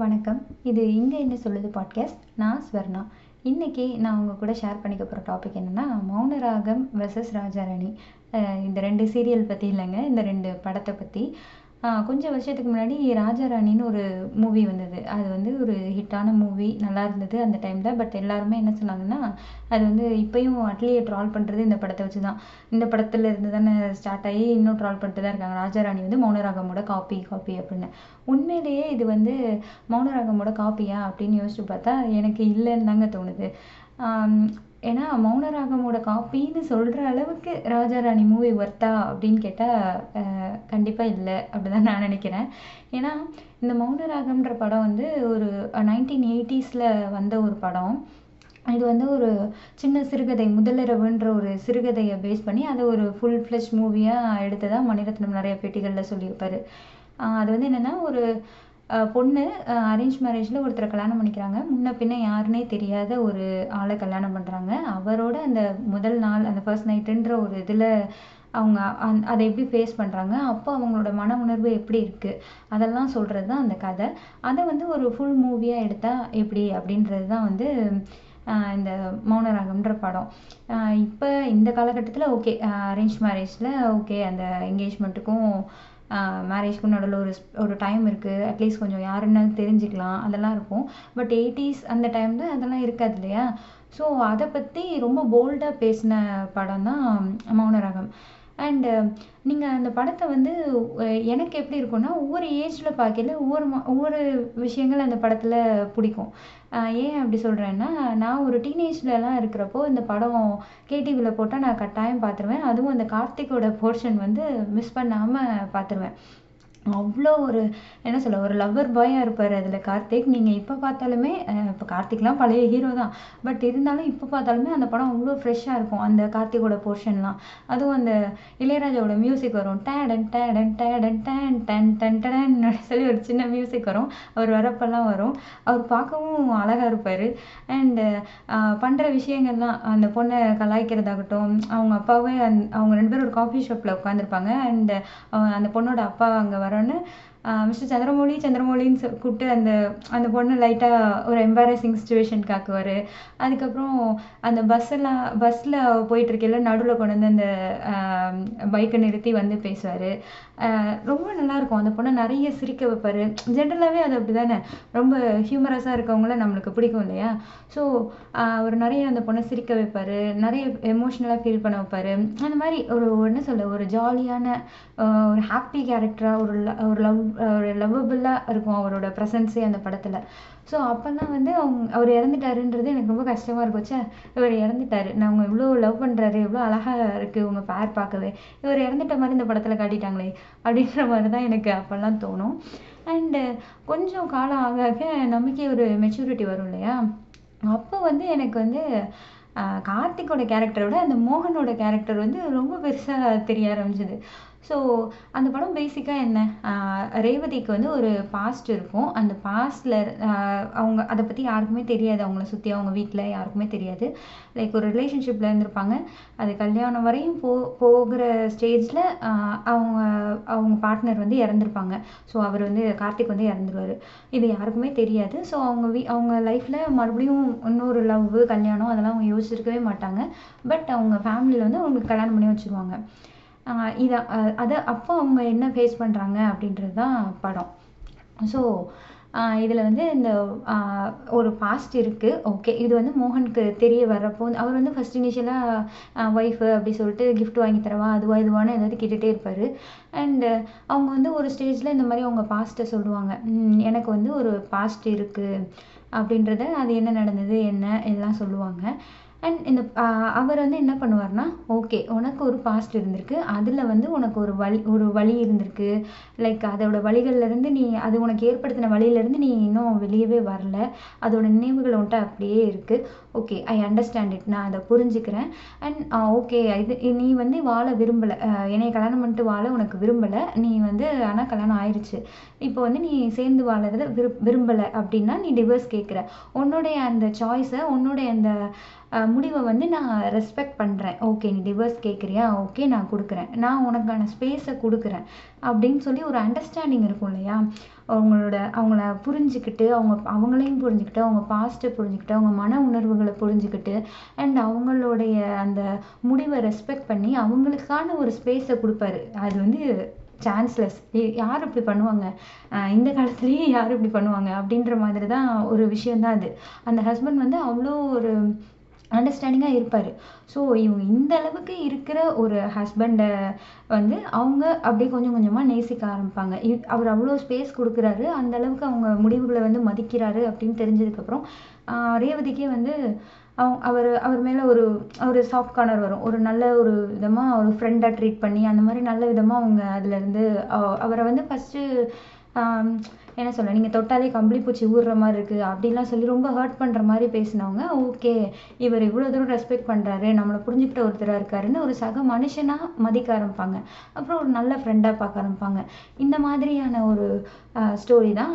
வணக்கம். இது இங்கே என்ன சொல்லுது பாட்காஸ்ட் நான் ஸ்வர்ணா. இன்னைக்கு நான் உங்கள் கூட ஷேர் பண்ணிக்க போகிற டாபிக் என்னென்னா மௌனராகம் வெர்சஸ் ராஜாராணி. இந்த ரெண்டு சீரியல் பற்றி இல்லைங்க இந்த ரெண்டு படத்தை பற்றி கொஞ்சம் வருஷத்துக்கு முன்னாடி ராஜாராணின்னு ஒரு மூவி வந்தது. அது வந்து ஒரு ஹிட்டான மூவி நல்லா இருந்தது அந்த டைமில் பட் எல்லாருமே என்ன சொன்னாங்கன்னா அது வந்து இப்போயும் அட்லியை ட்ரால் பண்ணுறது இந்த படத்தை வச்சு தான் இந்த படத்துல இருந்து தானே ஸ்டார்ட் ஆகி இன்னும் ட்ரால் பண்ணிட்டு தான் இருக்காங்க. ராஜாராணி வந்து மௌனராகமோட காப்பி காப்பி அப்படின்னு. உண்மையிலேயே இது வந்து மௌனராகமோட காப்பியா அப்படின்னு யோசிச்சு பார்த்தா எனக்கு இல்லைன்னு தாங்க தோணுது. ஏன்னா மௌனராகமோட காப்பின்னு சொல்கிற அளவுக்கு ராஜாராணி மூவி ஒர்த்தா அப்படின்னு கேட்டால் கண்டிப்பாக இல்லை அப்படிதான் நான் நினைக்கிறேன். ஏன்னா இந்த மௌனராகம்ன்ற படம் வந்து ஒரு நைன்டீன் எயிட்டிஸில் வந்த ஒரு படம். இது வந்து ஒரு சின்ன சிறுகதை முதலிரவுன்ற ஒரு சிறுகதையை பேஸ் பண்ணி அதை ஒரு ஃபுல் ஃப்ளெஷ் மூவியாக எடுத்ததா மணிரத்னம் நிறைய பேட்டிகளில் சொல்லியிருப்பார். அது வந்து என்னென்னா ஒரு பொண்ணு அரேஞ்ச் மேரேஜில் ஒருத்தரை கல்யாணம் பண்ணிக்கிறாங்க. முன்ன பின்ன யாருன்னே தெரியாத ஒரு ஆளை கல்யாணம் பண்ணுறாங்க அவரோட அந்த முதல் நாள் அந்த ஃபர்ஸ்ட் நைட்டுன்ற ஒரு இதில் அவங்க அந் அதை எப்படி ஃபேஸ் பண்ணுறாங்க அப்போ அவங்களோட மன உணர்வு எப்படி இருக்குது அதெல்லாம் சொல்கிறது தான் அந்த கதை. அதை வந்து ஒரு ஃபுல் மூவியாக எடுத்தால் எப்படி? அப்படின்றது தான் வந்து இந்த மௌனராகம்ன்ற படம். இப்போ இந்த காலகட்டத்தில் ஓகே அரேஞ்ச் மேரேஜில் ஓகே அந்த என்கேஜ்மெண்ட்டுக்கும் மேரேஜ்க்கு நடுவில் ஒரு ஒரு டைம் இருக்குது அட்லீஸ்ட் கொஞ்சம் யாருன்னு தெரிஞ்சுக்கலாம். அதெல்லாம் இருக்கும். பட் எயிட்டிஸ் அந்த டைமில் அதெல்லாம் இருக்காது இல்லையா? ஸோ அதை பற்றி ரொம்ப போல்டாக பேசின படம் தான் மௌனராகம் அண்டு uh, நீங்கள் அந்த படத்தை வந்து எனக்கு எப்படி இருக்கும்னா ஒவ்வொரு ஏஜில் பார்க்கல ஒவ்வொரு மா ஒவ்வொரு விஷயங்கள் அந்த படத்தில் பிடிக்கும். ஏன் அப்படி சொல்கிறேன்னா நான் ஒரு டீனேஜ்லலாம் இருக்கிறப்போ இந்த படம் கேடிவியில் போட்டால் நான் கட்டாயம் பார்த்துருவேன். அதுவும் அந்த கார்த்திக்கோட போர்ஷன் வந்து மிஸ் பண்ணாமல் பார்த்துருவேன். அவ்வளோ ஒரு என்ன சொல்ல ஒரு லவ்வர் பாயாக இருப்பார் அதில் கார்த்திக். நீங்கள் இப்போ பார்த்தாலுமே இப்போ கார்த்திக்லாம் பழைய ஹீரோ தான். பட் இருந்தாலும் இப்போ பார்த்தாலுமே அந்த படம் அவ்வளோ ஃப்ரெஷ்ஷாக இருக்கும். அந்த கார்த்திகோட போர்ஷன்லாம் அதுவும் அந்த இளையராஜாவோட மியூசிக் வரும். டேடன் டேடன் டேடன் டேன் டென் டென் டன் சொல்லி ஒரு சின்ன மியூசிக் வரும். அவர் வரப்பெல்லாம் வரும். அவர் பார்க்கவும் அழகாக இருப்பார். அண்டு பண்ணுற விஷயங்கள்லாம் அந்த பொண்ணை கலாய்க்கிறதாகட்டும் அவங்க அப்பாவே அந் அவங்க ரெண்டு பேரும் ஒரு காஃபி ஷாப்பில் உட்காந்துருப்பாங்க அண்டு அந்த பொண்ணோட அப்பா அங்கே வர কারণে மிஸ்டர் சந்திரமௌலி சந்திரமௌலின்னு சொ- கூப்பிட்டு அந்த அந்த பொண்ணு லைட்டாக ஒரு எம்பாரசிங் சுச்சுவேஷன் காக்குவார். அதுக்கப்புறம் அந்த பஸ்ஸெல்லாம் பஸ்ஸில் போயிட்டுருக்கையில நடுவில் கொண்டு வந்து அந்த பைக்கை நிறுத்தி வந்து பேசுவார். ரொம்ப நல்லாயிருக்கும். அந்த பொண்ணை நிறைய சிரிக்க வைப்பார். ஜென்ரலாகவே அது அப்படி தானே ரொம்ப ஹியூமரஸாக இருக்கவங்கள நம்மளுக்கு பிடிக்கும் இல்லையா? ஸோ அவர் நிறைய அந்த பொண்ணை சிரிக்க வைப்பார். நிறைய எமோஷ்னலாக ஃபீல் பண்ண வைப்பார். அந்த மாதிரி ஒரு என்ன சொல்ல ஒரு ஜாலியான ஒரு ஹாப்பி கேரக்டராக ஒரு ஒரு லவ் ஒரு லவ்வபுளாக இருக்கும் அவரோட ப்ரெசன்ஸே அந்த படத்தில். ஸோ அப்போல்லாம் வந்து அவங்க அவர் இறந்துட்டாருன்றது எனக்கு ரொம்ப கஷ்டமாக இருக்கும். ச்சே இவர் இறந்துட்டாரு. நான் அவங்க இவ்வளோ லவ் பண்ணுறாரு எவ்வளோ அழகாக இருக்குது உங்கள் பேர் பார்க்கவே. இவர் இறந்துட்ட மாதிரி இந்த படத்தில் காட்டிட்டாங்களே அப்படின்ற மாதிரி தான் எனக்கு அப்போல்லாம் தோணும். அண்டு கொஞ்சம் காலம் ஆக ஆக நமக்கே ஒரு மெச்சூரிட்டி வரும் இல்லையா? அப்போ வந்து எனக்கு வந்து கார்த்திக்கோட கேரக்டரை விட அந்த மோகனோட கேரக்டர் வந்து ரொம்ப பெருசாக தெரிய ஆரம்பிச்சது. ஸோ அந்த படம் பேசிக்காக என்ன? ரேவதிக்கு வந்து ஒரு பாஸ்ட் இருக்கும். அந்த பாஸ்டில் அவங்க அதை பற்றி யாருக்குமே தெரியாது. அவங்கள சுற்றி அவங்க வீட்டில் யாருக்குமே தெரியாது. லைக் ஒரு ரிலேஷன்ஷிப்பில் இருந்திருப்பாங்க. அது கல்யாணம் வரையும் போ போகிற ஸ்டேஜில் அவங்க அவங்க பார்ட்னர் வந்து இறந்துருப்பாங்க. ஸோ அவர் வந்து கார்த்திக் வந்து இறந்துருவார். இது யாருக்குமே தெரியாது. ஸோ அவங்க வீ அவங்க லைஃப்பில் மறுபடியும் இன்னொரு லவ் கல்யாணம் அதெல்லாம் அவங்க யோசிச்சிருக்கவே மாட்டாங்க. பட் அவங்க ஃபேமிலியில் வந்து அவங்களுக்கு கல்யாணம் பண்ணி வச்சுருவாங்க. இதை அதை அப்போ அவங்க என்ன ஃபேஸ் பண்ணுறாங்க அப்படின்றது தான் படம் ஸோ இதில் வந்து இந்த ஒரு பாஸ்ட் இருக்குது ஓகே இது வந்து மோகனுக்கு தெரிய வர்றப்போ அவர் வந்து ஃபஸ்ட் இனிஷியலாக ஒய்ஃபு அப்படி சொல்லிட்டு கிஃப்ட் வாங்கி தரவா அதுவா இதுவான்னு ஏதாவது கேட்டுகிட்டே இருப்பார். அண்டு அவங்க வந்து ஒரு ஸ்டேஜில் இந்த மாதிரி அவங்க பாஸ்ட்டை சொல்லுவாங்க. எனக்கு வந்து ஒரு பாஸ்ட் இருக்குது அப்படின்றத அது என்ன நடந்தது என்ன எல்லாம் சொல்லுவாங்க. அண்ட் இந்த அவர் வந்து என்ன பண்ணுவார்னா ஓகே உனக்கு ஒரு பாஸ்ட் இருந்திருக்கு. அதில் வந்து உனக்கு ஒரு வலி ஒரு வலி இருந்திருக்கு. லைக் அதோட வழிகள்லேருந்து நீ அது உனக்கு ஏற்படுத்தின வலியிலேருந்து நீ இன்னும் வெளியவே வரல. அதோட நினைவுகள் உன்ட்ட அப்படியே இருக்குது ஓகே ஐ அண்டர்ஸ்டாண்ட் இட் நான் அதை புரிஞ்சுக்கிறேன். அண்ட் ஓகே இது நீ வந்து வாழ விரும்பலை. என்னை கல்யாணம் பண்ணிட்டு வாழ உனக்கு விரும்பலை. நீ வந்து ஆனால் கல்யாணம் ஆயிடுச்சு இப்போ வந்து நீ சேர்ந்து வாழறத விரு விரும்பலை அப்படின்னா நீ டிவோர்ஸ் கேட்குற உன்னுடைய அந்த சாய்ஸை உன்னுடைய அந்த முடிவை வந்து நான் ரெஸ்பெக்ட் பண்ணுறேன் ஓகே நீ டிவோர்ஸ் கேட்குறியா ஓகே நான் கொடுக்குறேன். நான் உனக்கான ஸ்பேஸை கொடுக்குறேன். அப்படின்னு சொல்லி ஒரு அண்டர்ஸ்டாண்டிங் இருக்கும் இல்லையா? அவங்களோட அவங்கள புரிஞ்சுக்கிட்டு அவங்க அவங்களையும் புரிஞ்சுக்கிட்டு அவங்க பாஸ்ட்டை புரிஞ்சுக்கிட்டு அவங்க மன உணர்வுகளை புரிஞ்சுக்கிட்டு அண்ட் அவங்களுடைய அந்த முடிவை ரெஸ்பெக்ட் பண்ணி அவங்களுக்கான ஒரு ஸ்பேஸை கொடுப்பாரு. அது வந்து சான்ஸ்லெஸ் யார் இப்படி பண்ணுவாங்க? இந்த காலத்துலேயே யார் இப்படி பண்ணுவாங்க? அப்படின்ற மாதிரி தான் ஒரு விஷயந்தான் அது. அந்த ஹஸ்பண்ட் வந்து அவ்வளோ ஒரு அண்டர்ஸ்டாண்டிங்காக இருப்பார். ஸோ இவங்க இந்த அளவுக்கு இருக்கிற ஒரு ஹஸ்பண்டை வந்து அவங்க அப்படியே கொஞ்சம் கொஞ்சமாக நேசிக்க ஆரம்பிப்பாங்க. இ- அவர் அவ்வளோ ஸ்பேஸ் கொடுக்குறாரு. அந்த அளவுக்கு அவங்க முடிவுகளை வந்து மதிக்கிறாரு அப்படின்னு தெரிஞ்சதுக்கப்புறம் ரேவதிக்கே வந்து அவங்க அவர் அவர் மேலே ஒரு ஒரு சாஃப்ட் கார்னர் வரும். ஒரு நல்ல ஒரு விதமாக ஒரு ஃப்ரெண்டாக ட்ரீட் பண்ணி அந்த மாதிரி நல்ல விதமாக அவங்க அதுலேருந்து அவரை வந்து ஃபஸ்ட்டு என்ன சொல்ல நீங்கள் தொட்டாலே கம்பளி பூச்சி ஊறுற மாதிரி இருக்குது அப்படிலாம் சொல்லி ரொம்ப ஹர்ட் பண்ணுற மாதிரி பேசினவங்க ஓகே இவர் இவ்வளோ தூரம் ரெஸ்பெக்ட் பண்ணுறாரு நம்மளை புரிஞ்சுக்கிட்ட ஒருத்தராக இருக்காருன்னு ஒரு சக மனுஷனாக மதிக்க ஆரம்பிப்பாங்க. அப்புறம் ஒரு நல்ல ஃப்ரெண்டாக பார்க்க ஆரம்பிப்பாங்க. இந்த மாதிரியான ஒரு ஸ்டோரி தான்.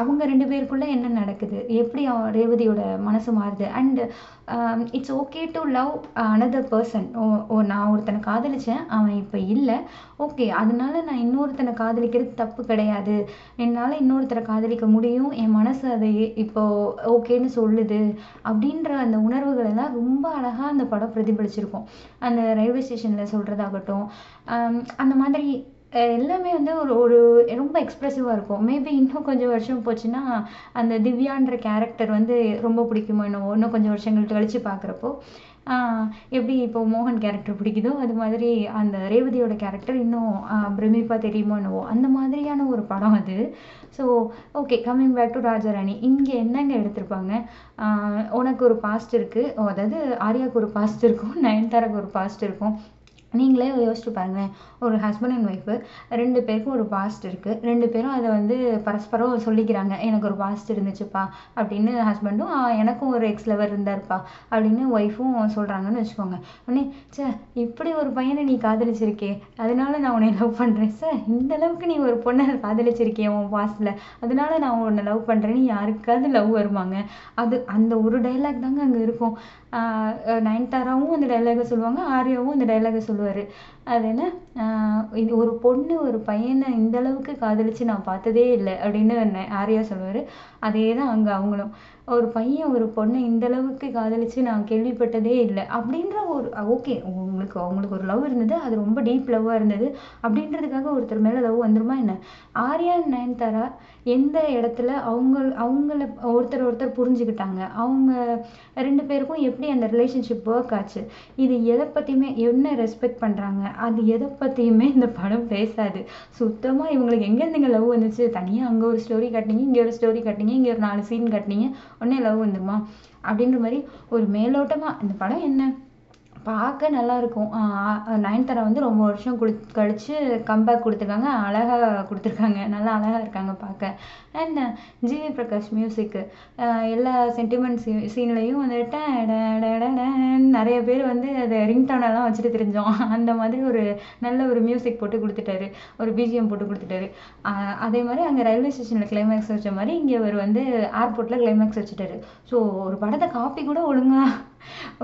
அவங்க ரெண்டு பேருக்குள்ளே என்ன நடக்குது? எப்படி ரேவதியோட மனசு மாறுது? And it's okay to love another person ஓ ஓ நான் ஒருத்தனை காதலிச்சேன் அவன் இப்போ இல்லை. ஓகே அதனால நான் இன்னொருத்தனை காதலிக்கிறது தப்பு கிடையாது. என்னால் இன்னொருத்தரை காதலிக்க முடியும். என் மனசு அதை இப்போ ஓகேன்னு சொல்லுது. அப்படின்ற அந்த உணர்வுகள் எல்லாம் ரொம்ப அழகாக அந்த படம் பிரதிபலிச்சிருக்கும். அந்த ரயில்வே ஸ்டேஷனில் சொல்கிறதாகட்டும் அந்த மாதிரி எல்லாமே வந்து ஒரு ஒரு ரொம்ப எக்ஸ்ப்ரெசிவாக இருக்கும். மேபி இன்னும் கொஞ்சம் வருஷம் போச்சுன்னா அந்த திவ்யான்ற கேரக்டர் வந்து ரொம்ப பிடிக்குமோ என்னவோ இன்னும் கொஞ்சம் வருஷங்கள் கழித்து பார்க்குறப்போ எப்படி இப்போ மோகன் கேரக்டர் பிடிக்குதோ அது மாதிரி அந்த ரேவதியோட கேரக்டர் இன்னும் பிரமிப்பாக தெரியுமோ என்னவோ அந்த மாதிரியான ஒரு படம் அது. So okay coming back to Raja Rani. இங்கே என்னங்க எடுத்திருப்பாங்க? உனக்கு ஒரு பாஸ்ட் இருக்குது அதாவது ஆர்யாவுக்கு ஒரு பாஸ்ட் இருக்கும் நயன்தாராக்கு ஒரு பாஸ்ட் இருக்கும். நீங்களே யோசிச்சு பாருங்களேன். ஒரு ஹஸ்பண்ட் அண்ட் ஒய்ஃபு ரெண்டு பேருக்கும் ஒரு பாஸ்ட் இருக்குது ரெண்டு பேரும் அதை வந்து பரஸ்பரம் சொல்லிக்கிறாங்க. எனக்கு ஒரு பாஸ்ட் இருந்துச்சுப்பா. அப்படின்னு ஹஸ்பண்டும் எனக்கும் ஒரு எக்ஸ் லவர் இருந்தாருப்பா. அப்படின்னு ஒய்ஃபும் சொல்கிறாங்கன்னு வச்சுக்கோங்க. உடனே ச்சே இப்படி ஒரு பையனை நீ காதலிச்சிருக்கே. அதனால நான் உன்னை லவ் பண்ணுறேன் சார் இந்த அளவுக்கு நீ ஒரு பொண்ணை காதலிச்சிருக்கியே உன் பாஸ்டில் அதனால நான் உன்னை லவ் பண்ணுறேன்னு யாருக்காவது லவ் வருவாங்க அது அந்த ஒரு டைலாக் தாங்க அங்கே இருக்கும். நயன்தாராவும் அந்த டைலாகை சொல்லுவாங்க. ஆர்யாவும் அந்த டைலாகை சொல்லுவார். அது என்ன? இது ஒரு பொண்ணு ஒரு பையனை இந்த அளவுக்கு காதலிச்சு நான் பார்த்ததே இல்லை அப்படின்னு ந- ஆர்யா சொல்லுவார். அதே தான் அங்கே அவங்களும். ஒரு பையன் ஒரு பொண்ணை இந்த அளவுக்கு காதலிச்சு நான் கேள்விப்பட்டதே இல்லை அப்படின்ற ஒரு ஓகே உங்களுக்கு அவங்களுக்கு ஒரு லவ் இருந்தது அது ரொம்ப டீப் லவ்வாக இருந்தது அப்படின்றதுக்காக ஒருத்தர் மேலே லவ் வந்துருமா என்ன? ஆர்யா நயன்தாரா எந்த இடத்துல அவங்க அவங்கள ஒருத்தர் ஒருத்தர் புரிஞ்சுக்கிட்டாங்க. அவங்க ரெண்டு பேருக்கும் எப்படி அந்த ரிலேஷன்ஷிப் ஒர்க் ஆச்சு? இது எதை பற்றியுமே என்ன ரெஸ்பெக்ட் பண்ணுறாங்க அது எதை பற்றியுமே இந்த படம் பேசாது. சுத்தமாக இவங்களுக்கு எங்கேருந்துங்க லவ் வந்துச்சு? தனியாக அங்கே ஒரு ஸ்டோரி காட்டினீங்க இங்கே ஒரு ஸ்டோரி காட்டினீங்க இங்கே ஒரு நாலு சீன் காட்டினீங்க. உடனே லவ் வந்துருமா? அப்படின்ற மாதிரி ஒரு மேலோட்டமாக இந்த படம் என்ன? பார்க்க நல்லா இருக்கும் நயன்தாரா வந்து ரொம்ப வருஷம் குடுத் கழித்து கம்பேக் கொடுத்துருக்காங்க. அழகாக கொடுத்துருக்காங்க. நல்லா அழகாக இருக்காங்க பார்க்க. அண்ட் ஜிவி பிரகாஷ் மியூசிக்கு எல்லா சென்டிமெண்ட் சீ சீன்லேயும் வந்துட்டு நிறைய பேர் வந்து அதை ரிங்டோனெல்லாம் வச்சுட்டு தெரிஞ்சோம். அந்த மாதிரி ஒரு நல்ல ஒரு மியூசிக் போட்டு கொடுத்துட்டாரு. ஒரு பிஜிஎம் போட்டு கொடுத்துட்டாரு. அதே மாதிரி அங்கே ரயில்வே ஸ்டேஷனில் கிளைமேக்ஸ் வச்ச மாதிரி இங்கே அவர் வந்து ஏர்போர்ட்டில் கிளைமேக்ஸ் வச்சுட்டாரு. ஸோ ஒரு படத்தை காப்பி கூட ஒழுங்கா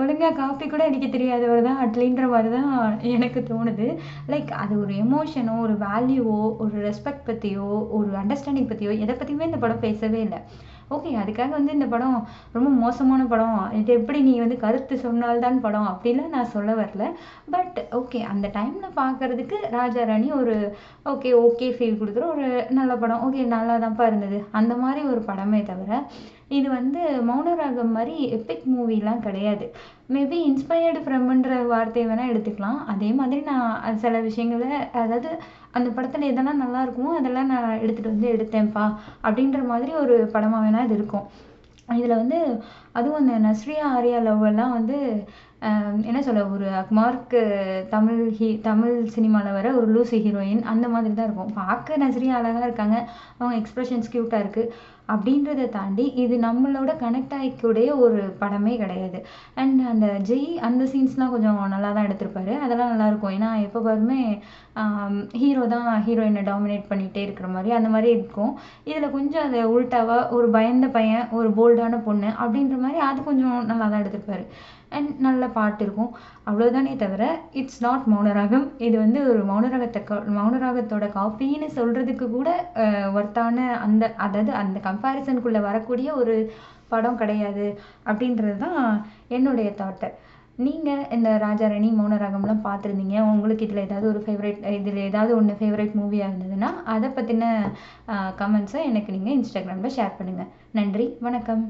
ஒழுங்கா காப்பி கூட அடிக்க தெரியாதவர் தான் அட்லின்ற மாதிரி தான் எனக்கு தோணுது. லைக் அது ஒரு எமோஷனோ ஒரு வேல்யூவோ ஒரு ரெஸ்பெக்ட் பற்றியோ ஒரு அண்டர்ஸ்டாண்டிங் பற்றியோ எதை பற்றியுமே இந்த படம் பேசவே இல்லை. ஓகே அதுக்காக வந்து இந்த படம் ரொம்ப மோசமான படம். இது எப்படி நீ வந்து கருத்து சொன்னால்தான் படம் அப்படிலாம் நான் சொல்ல வரல. பட் ஓகே அந்த டைமில் பார்க்குறதுக்கு ராஜா ராணி ஒரு ஓகே ஓகே ஃபீல் கொடுக்குற ஒரு நல்ல படம். ஓகே நல்லா தான்ப்பா இருந்தது. அந்த மாதிரி ஒரு படமே தவிர இது வந்து மௌனராகம் மாதிரி எபிக் மூவிலாம் கிடையாது. மேபி இன்ஸ்பயர்டு ஃப்ரம்ன்ற வார்த்தையை வேணால் எடுத்துக்கலாம். அதே மாதிரி நான் சில விஷயங்களை அதாவது அந்த படத்தில் எதெல்லாம் நல்லா இருக்குமோ அதெல்லாம் நான் எடுத்துகிட்டு வந்து எடுத்தேன்ப்பா அப்படின்ற மாதிரி ஒரு படமாக வேணால் இது இருக்கும். இதில் வந்து அதுவும் அந்த நஸ்ரியா ஆர்யா லவ் எல்லாம் வந்து என்ன சொல்ல ஒரு அக்மார்க்கு தமிழ் ஹீ தமிழ் சினிமாவில் வர ஒரு லூசி ஹீரோயின் அந்த மாதிரி தான் இருக்கும். பார்க்க நஸ்ரியா அழகாக இருக்காங்க. அவங்க எக்ஸ்பிரஷன்ஸ் க்யூட்டாக இருக்குது அப்படின்றத தாண்டி இது நம்மளோட கனெக்ட் ஆகிக்கூடிய ஒரு படமே கிடையாது. அண்ட் அந்த ஜெய் அந்த சீன்ஸ்லாம் கொஞ்சம் நல்லா தான் எடுத்திருப்பாரு. அதெல்லாம் நல்லாயிருக்கும் ஏன்னா எப்போ பாருமே ஹீரோ தான் ஹீரோயினை டாமினேட் பண்ணிகிட்டே இருக்கிற மாதிரி அந்த மாதிரி இருக்கும். இதில் கொஞ்சம் அதை உல்ட்டாவாக ஒரு பயந்த பையன் ஒரு போல்டான பொண்ணு அப்படின்ற மாதிரி மாதிரி அது கொஞ்சம் நல்லா தான் எடுத்திருப்பாரு அண்ட் நல்ல பாட்டு இருக்கும். அவ்வளோதானே தவிர இட்ஸ் நாட் மௌனராகம். இது வந்து ஒரு மௌனராகத்தை கா மௌனராகத்தோட காப்பின்னு சொல்கிறதுக்கு கூட ஒர்த்தான அந்த அதாவது அந்த கம்பேரிசனுக்குள்ளே வரக்கூடிய ஒரு படம் கிடையாது அப்படின்றது தான் என்னுடைய தாட்டு நீங்கள் இந்த ராஜாராணி மௌனராகம்லாம் பார்த்துருந்தீங்க. உங்களுக்கு இதில் ஏதாவது ஒரு ஃபேவரேட் இதில் ஏதாவது ஒன்று ஃபேவரேட் மூவியாக இருந்ததுன்னா அதை பற்றின கமெண்ட்ஸை எனக்கு நீங்கள் இன்ஸ்டாகிராமில் ஷேர் பண்ணுங்கள் நன்றி வணக்கம்.